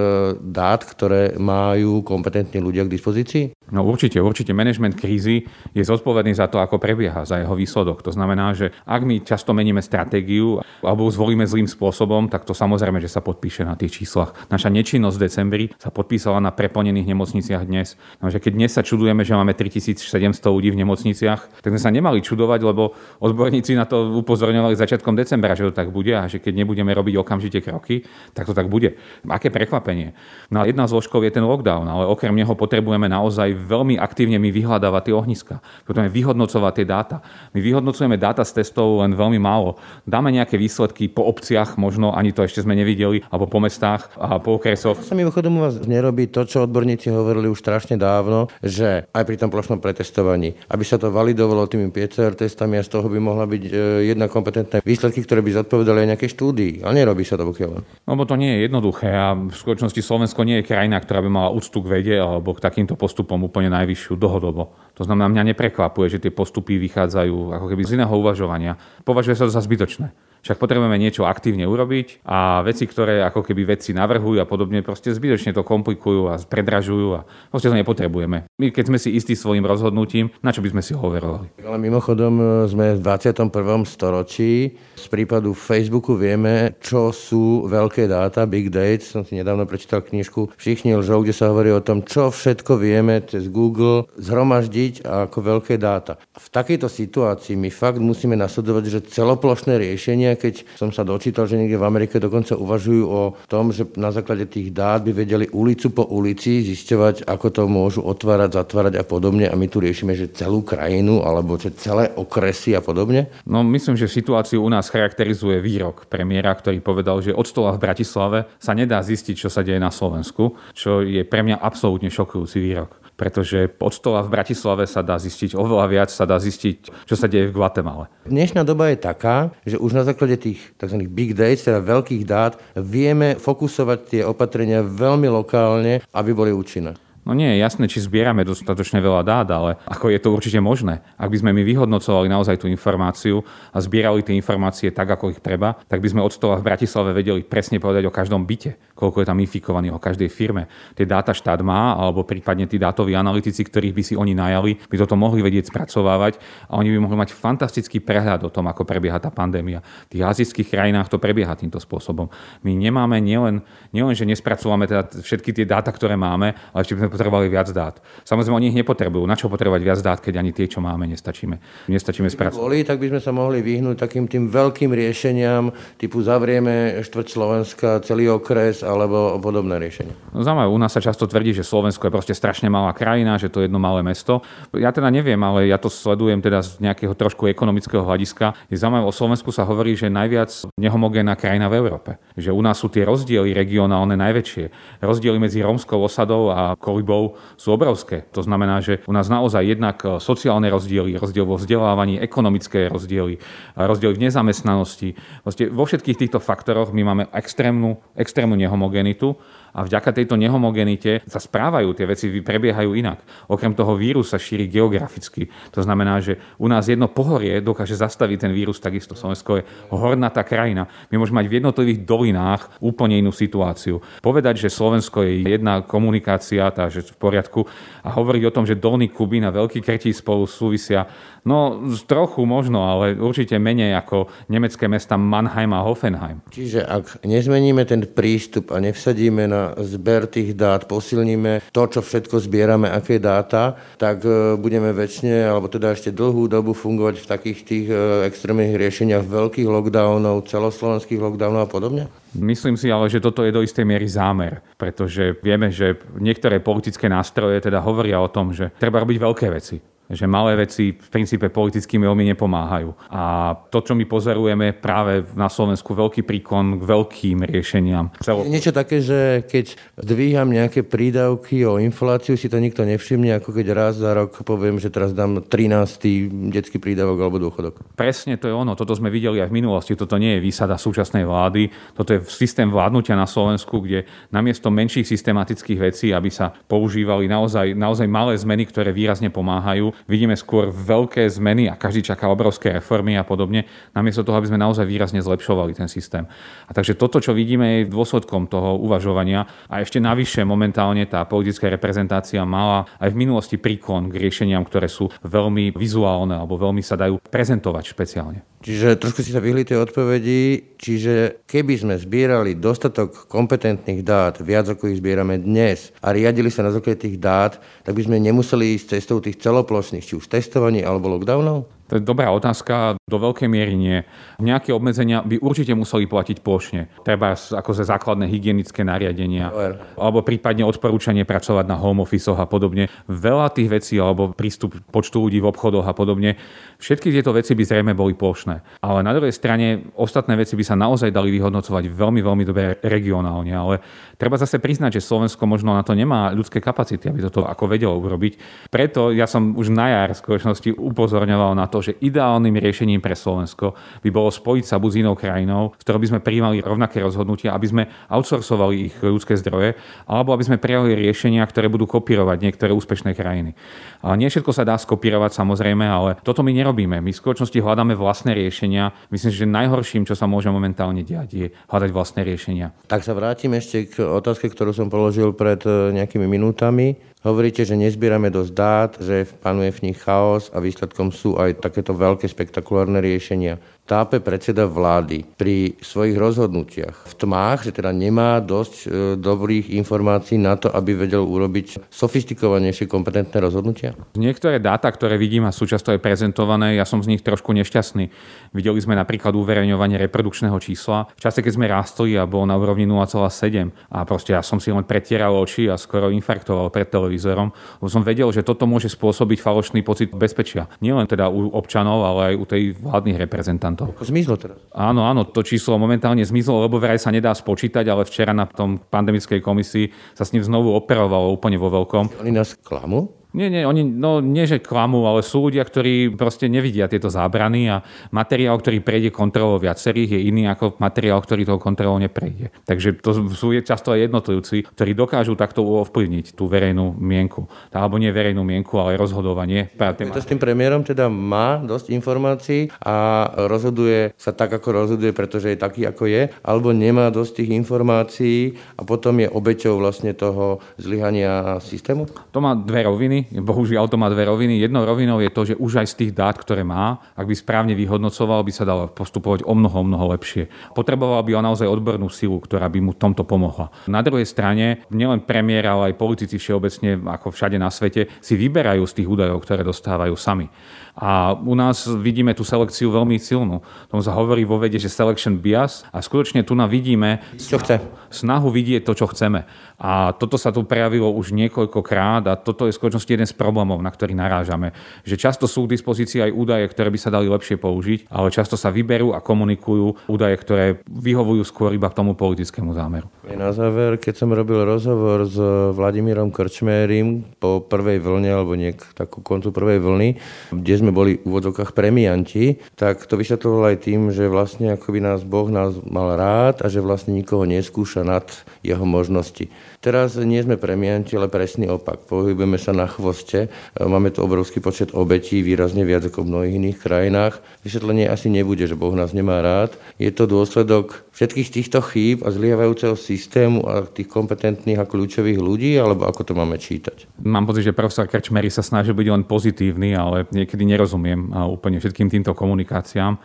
dát, ktoré majú kompetentní ľudia k dispozícii? No určite, určite. Management krízy je zodpovedný za to, ako prebieha, za jeho výsledok. To znamená, že ak my často meníme stratégiu alebo zvolíme zlým spôsobom, tak to samozrejme, že sa podpíše na tých číslach. Naša nečinnosť v decembri sa podpísala na preplnených nemocniciach dnes. No, že keď dnes sa čudujeme, že máme 3700 ľudí v nemocniciach, tak sme sa nemali čudovať, lebo odborníci na to upozorňovali začiatkom decembra, že to tak bude a že keď nebudeme robiť okamžite kroky, tak to tak bude. Aké prekvapenie. No a jedna zložkov je ten lockdown, ale okrem neho potrebujeme naozaj veľmi aktívne my vyhľadávať tie ohniska. Potrebujeme vyhodnocovať tie dáta. My vyhodnocujeme dáta z testov len veľmi málo. Dáme nejaké výsledky po obciach, možno ani to ešte sme nevideli, alebo po mestách a po okresoch. Sa mimochodom u vás nerobí to, čo odborníci hovorili už strašne dávno, že aj pri tom plošnom pretestovaní, aby sa to validovalo tými PCR testami a z toho by mohla byť e, jedna kompetentné výsledky, ktoré by zodpovedali aj nejaké štúdii. Ale nerobí sa to pokiaľ. Lebo to nie je jednoduché a v skutočnosti Slovensko nie je krajina, ktorá by mala úctu k vede alebo k takýmto postupom úplne najvyššiu dlhodobo. To znamená, mňa neprekvapuje, že tie postupy vychádzajú ako keby z iného uvažovania. Považuje sa to za zbytočné. Však potrebujeme niečo aktívne urobiť a veci, ktoré ako keby vedci navrhujú a podobne, proste zbytočne to komplikujú a predražujú a proste to nepotrebujeme. My keď sme si istí svojim rozhodnutím, na čo by sme si ho overovali? Ale mimochodom sme v 21. storočí. Z prípadu Facebooku vieme, čo sú veľké dáta, big data. Som si nedávno prečítal knižku Všichni lžou, kde sa hovorí o tom, čo všetko vieme cez Google zhromaždiť ako veľké dáta. V takejto situácii my fakt musíme nasledovať, že celoplošné riešenie keď som sa dočítal, že niekde v Amerike dokonca uvažujú o tom, že na základe tých dát by vedeli ulicu po ulici zisťovať, ako to môžu otvárať, zatvárať a podobne. A my tu riešime, že celú krajinu alebo že celé okresy a podobne. No myslím, že situáciu u nás charakterizuje výrok premiéra, ktorý povedal, že od stola v Bratislave sa nedá zistiť, čo sa deje na Slovensku, čo je pre mňa absolútne šokujúci výrok pretože pod stola v Bratislave sa dá zistiť oveľa viac, sa dá zistiť, čo sa deje v Guatemala. Dnešná doba je taká, že už na základe tých tzv. big data, teda veľkých dát, vieme fokusovať tie opatrenia veľmi lokálne, aby boli účinné. No nie je jasné, či zbierame dostatočne veľa dát, ale ako je to určite možné. Ak by sme my vyhodnocovali naozaj tú informáciu a zbierali tie informácie tak, ako ich treba, tak by sme od stola v Bratislave vedeli presne povedať o každom byte, koľko je tam infikovaných, o každej firme. Tie dáta štát má, alebo prípadne tí dátoví analytici, ktorých by si oni najali, by toto mohli vedieť spracovávať a oni by mohli mať fantastický prehľad o tom, ako prebieha tá pandémia. V tých azijských krajinách to prebieha týmto spôsobom. My nemáme nielen, nielen že nespracúvame teda všetky tie dáta, ktoré máme, ale ešte by sme potrebovali viac dát. Samozrejme, oni ich nepotrebujú. Na čo potrebovať viac dát, keď ani tie, čo máme, nestačíme. Nestačíme spracovať. Boli, tak by sme sa mohli vyhnúť takým tým veľkým riešeniam, typu zavrieme štvrť Slovenska, celý okres alebo podobné riešenia. No, zaujímavé, u nás sa často tvrdí, že Slovensko je proste strašne malá krajina, že to je jedno malé mesto. Ja teda neviem, ale ja to sledujem teda z nejakého trošku ekonomického hľadiska. Je zaujímavé, o Slovensku sa hovorí, že najviac nehomogénna krajina v Európe. Že u nás sú tie rozdiely regionálne najväčšie. Rozdiely medzi rómskou osadou a pohybov sú obrovské. To znamená, že u nás naozaj jednak e, sociálne rozdiely, rozdiel vo vzdelávaní, ekonomické rozdiely, rozdiely v nezamestnanosti. Vlastne vo všetkých týchto faktoroch my máme extrémnu, extrémnu nehomogenitu a vďaka tejto nehomogenite sa správajú, tie veci prebiehajú inak. Okrem toho vírus sa šíri geograficky. To znamená, že u nás jedno pohorie dokáže zastaviť ten vírus takisto. Slovensko je hornatá krajina. My môžeme mať v jednotlivých dolinách úplne inú situáciu. Povedať, že Slovensko je jedna komunikácia, tá, v poriadku, a hovoriť o tom, že Dolný Kubín a Veľký Kretí spolu súvisia, no trochu možno, ale určite menej ako nemecké mesta Mannheim a Hoffenheim. Čiže ak nezmeníme ten prístup a nevsadíme na na zber tých dát posilníme to, čo všetko zbierame, aké dáta, tak e, budeme väčšine, alebo teda ešte dlhú dobu fungovať v takých tých e, extrémnych riešeniach veľkých lockdownov, celoslovenských lockdownov a podobne? Myslím si ale, že toto je do istej miery zámer, pretože vieme, že niektoré politické nástroje teda hovoria o tom, že treba robiť veľké veci že malé veci v princípe politicky veľmi nepomáhajú. A to, čo my pozorujeme práve na Slovensku, veľký príkon k veľkým riešeniam. Celo... Niečo také, že keď dvíham nejaké prídavky o infláciu, si to nikto nevšimne, ako keď raz za rok poviem, že teraz dám 13. detský prídavok alebo dôchodok. Presne to je ono. Toto sme videli aj v minulosti. Toto nie je výsada súčasnej vlády. Toto je systém vládnutia na Slovensku, kde namiesto menších systematických vecí, aby sa používali naozaj, naozaj malé zmeny, ktoré výrazne pomáhajú, vidíme skôr veľké zmeny a každý čaká obrovské reformy a podobne, namiesto toho, aby sme naozaj výrazne zlepšovali ten systém. A takže toto, čo vidíme, je dôsledkom toho uvažovania a ešte navyše momentálne tá politická reprezentácia mala aj v minulosti príklon k riešeniam, ktoré sú veľmi vizuálne alebo veľmi sa dajú prezentovať špeciálne. Čiže trošku si sa vyhli tej odpovedi, čiže keby sme zbierali dostatok kompetentných dát, viac ako ich zbierame dnes a riadili sa na základe tých dát, tak by sme nemuseli ísť cestou tých celoplošných, či už testovaní alebo lockdownov? To je dobrá otázka, do veľkej miery nie. Nejaké obmedzenia by určite museli platiť plošne. Treba ako za základné hygienické nariadenia, alebo prípadne odporúčanie pracovať na home office a podobne. Veľa tých vecí, alebo prístup počtu ľudí v obchodoch a podobne, všetky tieto veci by zrejme boli plošné. Ale na druhej strane ostatné veci by sa naozaj dali vyhodnocovať veľmi, veľmi dobre regionálne. Ale treba zase priznať, že Slovensko možno na to nemá ľudské kapacity, aby toto ako vedelo urobiť. Preto ja som už na jar v skutočnosti upozorňoval na to, že ideálnym riešením pre Slovensko by bolo spojiť sa buď s inou krajinou, s ktorou by sme prijímali rovnaké rozhodnutia, aby sme outsourcovali ich ľudské zdroje, alebo aby sme prijali riešenia, ktoré budú kopírovať niektoré úspešné krajiny. A nie všetko sa dá skopírovať samozrejme, ale toto my nerobíme. My v skutočnosti hľadáme vlastné riešenia. Myslím že najhorším, čo sa môže momentálne diať, je hľadať vlastné riešenia. Tak sa vrátim ešte k otázke, ktorú som položil pred eh, nejakými minútami. Hovoríte, že nezbierame dosť dát, že panuje v nich chaos a výsledkom sú aj takéto veľké spektakulárne riešenia tápe predseda vlády pri svojich rozhodnutiach v tmách, že teda nemá dosť e, dobrých informácií na to, aby vedel urobiť sofistikovanejšie kompetentné rozhodnutia? Niektoré dáta, ktoré vidím a sú často aj prezentované, ja som z nich trošku nešťastný. Videli sme napríklad uverejňovanie reprodukčného čísla. V čase, keď sme rástli a bol na úrovni 0,7 a proste ja som si len pretieral oči a skoro infarktoval pred televízorom, lebo som vedel, že toto môže spôsobiť falošný pocit bezpečia. Nielen teda u občanov, ale aj u tej vládnych reprezentantov migrantov. Zmizlo teraz. Áno, áno, to číslo momentálne zmizlo, lebo vraj sa nedá spočítať, ale včera na tom pandemickej komisii sa s ním znovu operovalo úplne vo veľkom. Oni nás klamú? Nie, nie, oni, no nie, že klamú, ale sú ľudia, ktorí proste nevidia tieto zábrany a materiál, ktorý prejde kontrolou viacerých, je iný ako materiál, ktorý toho kontrolou neprejde. Takže to sú často aj jednotlivci, ktorí dokážu takto ovplyvniť tú verejnú mienku. Alebo nie verejnú mienku, ale rozhodovanie. Je to s tým premiérom teda má dosť informácií a rozhoduje sa tak, ako rozhoduje, pretože je taký, ako je, alebo nemá dosť tých informácií a potom je obeťou vlastne toho zlyhania systému? To má dve roviny bohužiaľ to má dve roviny. Jednou rovinou je to, že už aj z tých dát, ktoré má, ak by správne vyhodnocoval, by sa dalo postupovať o mnoho, mnoho lepšie. Potreboval by on naozaj odbornú silu, ktorá by mu tomto pomohla. Na druhej strane, nielen premiér, ale aj politici všeobecne, ako všade na svete, si vyberajú z tých údajov, ktoré dostávajú sami. A u nás vidíme tú selekciu veľmi silnú. Tomu sa hovorí vo vede, že selection bias a skutočne tu na vidíme čo chce. snahu vidieť to, čo chceme. A toto sa tu prejavilo už niekoľkokrát a toto je v skutočnosti jeden z problémov, na ktorý narážame. Že často sú k dispozícii aj údaje, ktoré by sa dali lepšie použiť, ale často sa vyberú a komunikujú údaje, ktoré vyhovujú skôr iba k tomu politickému zámeru. Na záver, keď som robil rozhovor s Vladimírom Krčmérim po prvej vlne, alebo niek takú koncu prvej vlny, kde sme boli v úvodzokách premianti, tak to vysvetloval aj tým, že vlastne akoby nás Boh nás mal rád a že vlastne nikoho neskúša nad jeho možnosti. Teraz nie sme premianti, ale presný opak. Pohybujeme sa na chvoste. Máme tu obrovský počet obetí, výrazne viac ako v mnohých iných krajinách. Vysvetlenie asi nebude, že Boh nás nemá rád. Je to dôsledok všetkých týchto chýb a zlievajúceho systému a tých kompetentných a kľúčových ľudí, alebo ako to máme čítať? Mám pocit, že profesor Krčmery sa snaží byť len pozitívny, ale niekedy nerozumiem úplne všetkým týmto komunikáciám.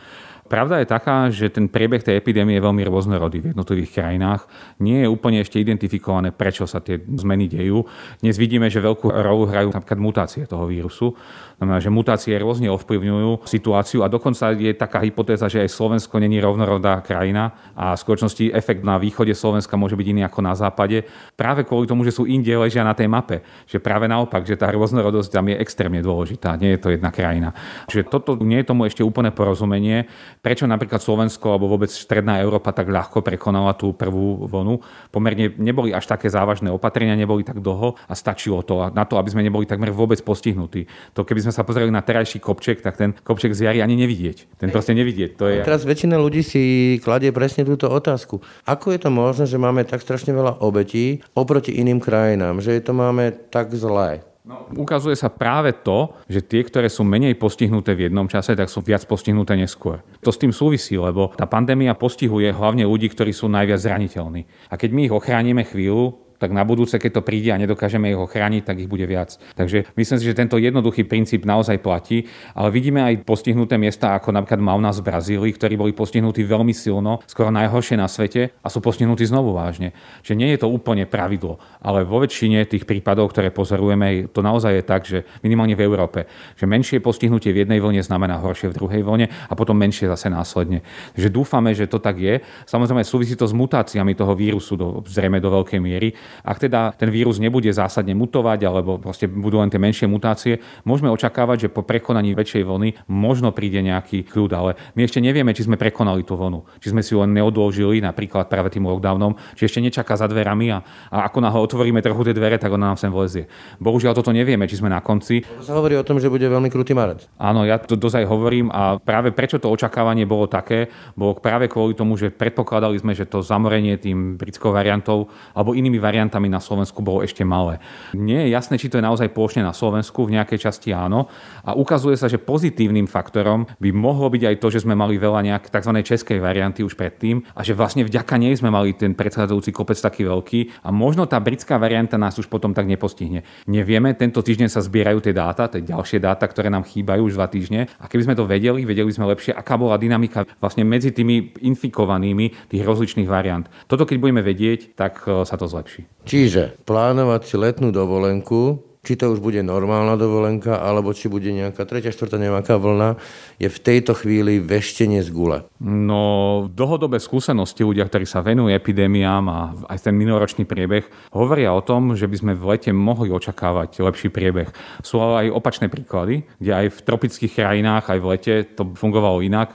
Pravda je taká, že ten priebeh tej epidémie je veľmi rôznorodý v jednotlivých krajinách. Nie je úplne ešte identifikované, prečo sa tie zmeny dejú. Dnes vidíme, že veľkú rolu hrajú napríklad mutácie toho vírusu. Znamená, že mutácie rôzne ovplyvňujú situáciu a dokonca je taká hypotéza, že aj Slovensko není rovnorodá krajina a v skutočnosti efekt na východe Slovenska môže byť iný ako na západe. Práve kvôli tomu, že sú inde ležia na tej mape. Že práve naopak, že tá rôznorodosť tam je extrémne dôležitá. Nie je to jedna krajina. Čiže toto nie je tomu ešte úplné porozumenie prečo napríklad Slovensko alebo vôbec Stredná Európa tak ľahko prekonala tú prvú vlnu. Pomerne neboli až také závažné opatrenia, neboli tak dlho a stačilo to na to, aby sme neboli takmer vôbec postihnutí. To keby sme sa pozreli na terajší kopček, tak ten kopček z jary ani nevidieť. Ten proste nevidieť. To je... Teraz väčšina ľudí si kladie presne túto otázku. Ako je to možné, že máme tak strašne veľa obetí oproti iným krajinám, že to máme tak zlé? No, ukazuje sa práve to, že tie, ktoré sú menej postihnuté v jednom čase, tak sú viac postihnuté neskôr. To s tým súvisí, lebo tá pandémia postihuje hlavne ľudí, ktorí sú najviac zraniteľní. A keď my ich ochránime chvíľu, tak na budúce, keď to príde a nedokážeme ich ochrániť, tak ich bude viac. Takže myslím si, že tento jednoduchý princíp naozaj platí, ale vidíme aj postihnuté miesta, ako napríklad nás v Brazílii, ktorí boli postihnutí veľmi silno, skoro najhoršie na svete a sú postihnutí znovu vážne. Čiže nie je to úplne pravidlo, ale vo väčšine tých prípadov, ktoré pozorujeme, to naozaj je tak, že minimálne v Európe, že menšie postihnutie v jednej vlne znamená horšie v druhej vlne a potom menšie zase následne. Takže dúfame, že to tak je. Samozrejme súvisí to s mutáciami toho vírusu do, zrejme do veľkej miery ak teda ten vírus nebude zásadne mutovať alebo proste budú len tie menšie mutácie, môžeme očakávať, že po prekonaní väčšej vlny možno príde nejaký kľud, ale my ešte nevieme, či sme prekonali tú vlnu, či sme si ju len neodložili napríklad práve tým lockdownom, či ešte nečaká za dverami a, a ako náhle otvoríme trochu tie dvere, tak ona nám sem vlezie. Bohužiaľ toto nevieme, či sme na konci. Sa hovorí o tom, že bude veľmi krutý marec. Áno, ja to dozaj hovorím a práve prečo to očakávanie bolo také, bolo práve kvôli tomu, že predpokladali sme, že to zamorenie tým britskou variantou alebo inými variantami variantami na Slovensku bolo ešte malé. Nie je jasné, či to je naozaj plošne na Slovensku, v nejakej časti áno. A ukazuje sa, že pozitívnym faktorom by mohlo byť aj to, že sme mali veľa nejak tzv. českej varianty už predtým a že vlastne vďaka nej sme mali ten predchádzajúci kopec taký veľký a možno tá britská varianta nás už potom tak nepostihne. Nevieme, tento týždeň sa zbierajú tie dáta, tie ďalšie dáta, ktoré nám chýbajú už dva týždne a keby sme to vedeli, vedeli sme lepšie, aká bola dynamika vlastne medzi tými infikovanými tých rozličných variant. Toto keď budeme vedieť, tak e, sa to zlepší. Čiže plánovať si letnú dovolenku, či to už bude normálna dovolenka, alebo či bude nejaká tretia, štvrtá, nejaká vlna, je v tejto chvíli veštenie z gule. No, dlhodobé skúsenosti ľudia, ktorí sa venujú epidémiám a aj ten minuloročný priebeh, hovoria o tom, že by sme v lete mohli očakávať lepší priebeh. Sú ale aj opačné príklady, kde aj v tropických krajinách, aj v lete to fungovalo inak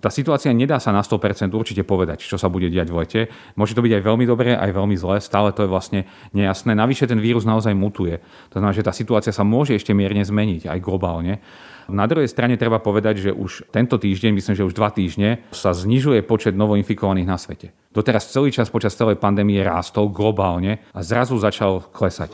tá situácia nedá sa na 100% určite povedať, čo sa bude diať v lete. Môže to byť aj veľmi dobré, aj veľmi zlé, stále to je vlastne nejasné. Navyše ten vírus naozaj mutuje. To znamená, že tá situácia sa môže ešte mierne zmeniť, aj globálne. Na druhej strane treba povedať, že už tento týždeň, myslím, že už dva týždne, sa znižuje počet novoinfikovaných na svete. Doteraz celý čas počas celej pandémie rástol globálne a zrazu začal klesať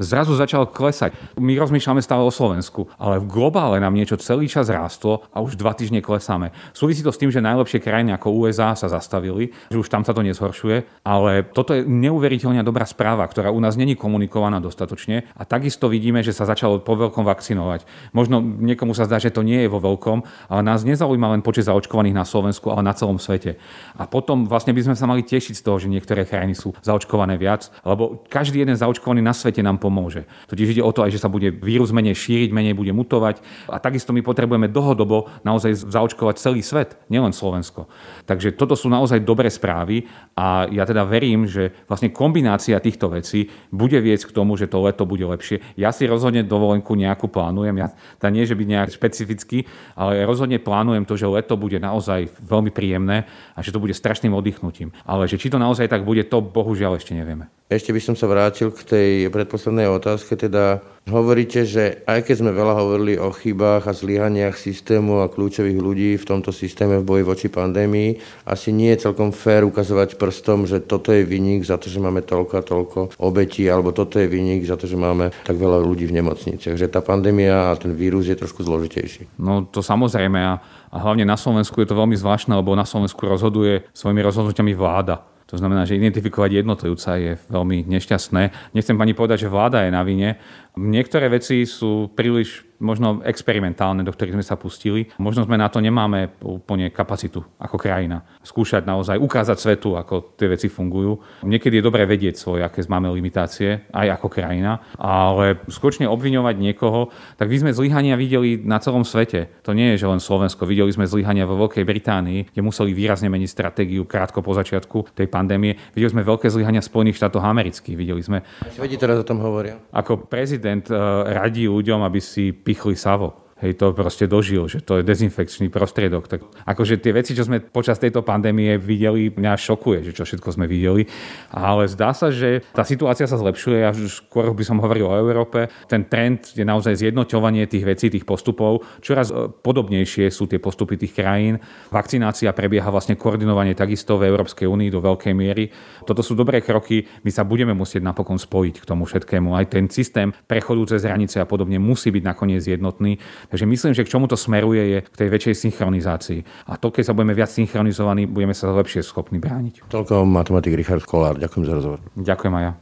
zrazu začal klesať. My rozmýšľame stále o Slovensku, ale v globále nám niečo celý čas rástlo a už dva týždne klesáme. Súvisí to s tým, že najlepšie krajiny ako USA sa zastavili, že už tam sa to nezhoršuje, ale toto je neuveriteľne dobrá správa, ktorá u nás není komunikovaná dostatočne a takisto vidíme, že sa začalo po veľkom vakcinovať. Možno niekomu sa zdá, že to nie je vo veľkom, ale nás nezaujíma len počet zaočkovaných na Slovensku, ale na celom svete. A potom vlastne by sme sa mali tešiť z toho, že niektoré krajiny sú zaočkované viac, lebo každý jeden zaočkovaný na svete nám pomôže. Totiž ide o to aj, že sa bude vírus menej šíriť, menej bude mutovať a takisto my potrebujeme dlhodobo naozaj zaočkovať celý svet, nielen Slovensko. Takže toto sú naozaj dobré správy a ja teda verím, že vlastne kombinácia týchto vecí bude viesť k tomu, že to leto bude lepšie. Ja si rozhodne dovolenku nejakú plánujem, ja teda nie, že byť nejak špecificky, ale rozhodne plánujem to, že leto bude naozaj veľmi príjemné a že to bude strašným oddychnutím. Ale že či to naozaj tak bude, to bohužiaľ ešte nevieme. Ešte by som sa vrátil k tej predposlednej otázke, teda hovoríte, že aj keď sme veľa hovorili o chybách a zlyhaniach systému a kľúčových ľudí v tomto systéme v boji voči pandémii, asi nie je celkom fér ukazovať prstom, že toto je vynik za to, že máme toľko a toľko obetí, alebo toto je vynik za to, že máme tak veľa ľudí v nemocniciach. Že tá pandémia a ten vírus je trošku zložitejší. No to samozrejme a, a hlavne na Slovensku je to veľmi zvláštne, lebo na Slovensku rozhoduje svojimi rozhodnutiami vláda. To znamená, že identifikovať jednotlivca je veľmi nešťastné. Nechcem pani povedať, že vláda je na vine, Niektoré veci sú príliš možno experimentálne, do ktorých sme sa pustili. Možno sme na to nemáme úplne kapacitu ako krajina. Skúšať naozaj ukázať svetu, ako tie veci fungujú. Niekedy je dobré vedieť svoje, aké máme limitácie, aj ako krajina, ale skutočne obviňovať niekoho, tak my sme zlyhania videli na celom svete. To nie je, že len Slovensko. Videli sme zlyhania vo Veľkej Británii, kde museli výrazne meniť stratégiu krátko po začiatku tej pandémie. Videli sme veľké zlyhania Spojených štátov amerických. Videli sme... Vedi teraz o tom hovoria. Ako prezident eh, radí ľuďom, aby si pichli savo hej, to proste dožil, že to je dezinfekčný prostriedok. Tak akože tie veci, čo sme počas tejto pandémie videli, mňa šokuje, že čo všetko sme videli. Ale zdá sa, že tá situácia sa zlepšuje. Ja skôr by som hovoril o Európe. Ten trend je naozaj zjednoťovanie tých vecí, tých postupov. Čoraz e, podobnejšie sú tie postupy tých krajín. Vakcinácia prebieha vlastne koordinovanie takisto v Európskej únii do veľkej miery. Toto sú dobré kroky. My sa budeme musieť napokon spojiť k tomu všetkému. Aj ten systém prechodu cez hranice a podobne musí byť nakoniec jednotný. Takže myslím, že k čomu to smeruje je k tej väčšej synchronizácii. A to, keď sa budeme viac synchronizovaní, budeme sa lepšie schopní brániť. Toľko matematik Richard Kolár. Ďakujem za rozhovor. Ďakujem aj ja.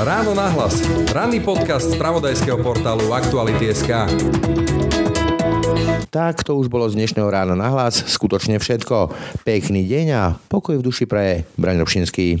Ráno nahlas. Ranný podcast z pravodajského portálu Aktuality.sk. Tak to už bolo z dnešného rána na hlas. Skutočne všetko. Pekný deň a pokoj v duši pre Braň Robšinský.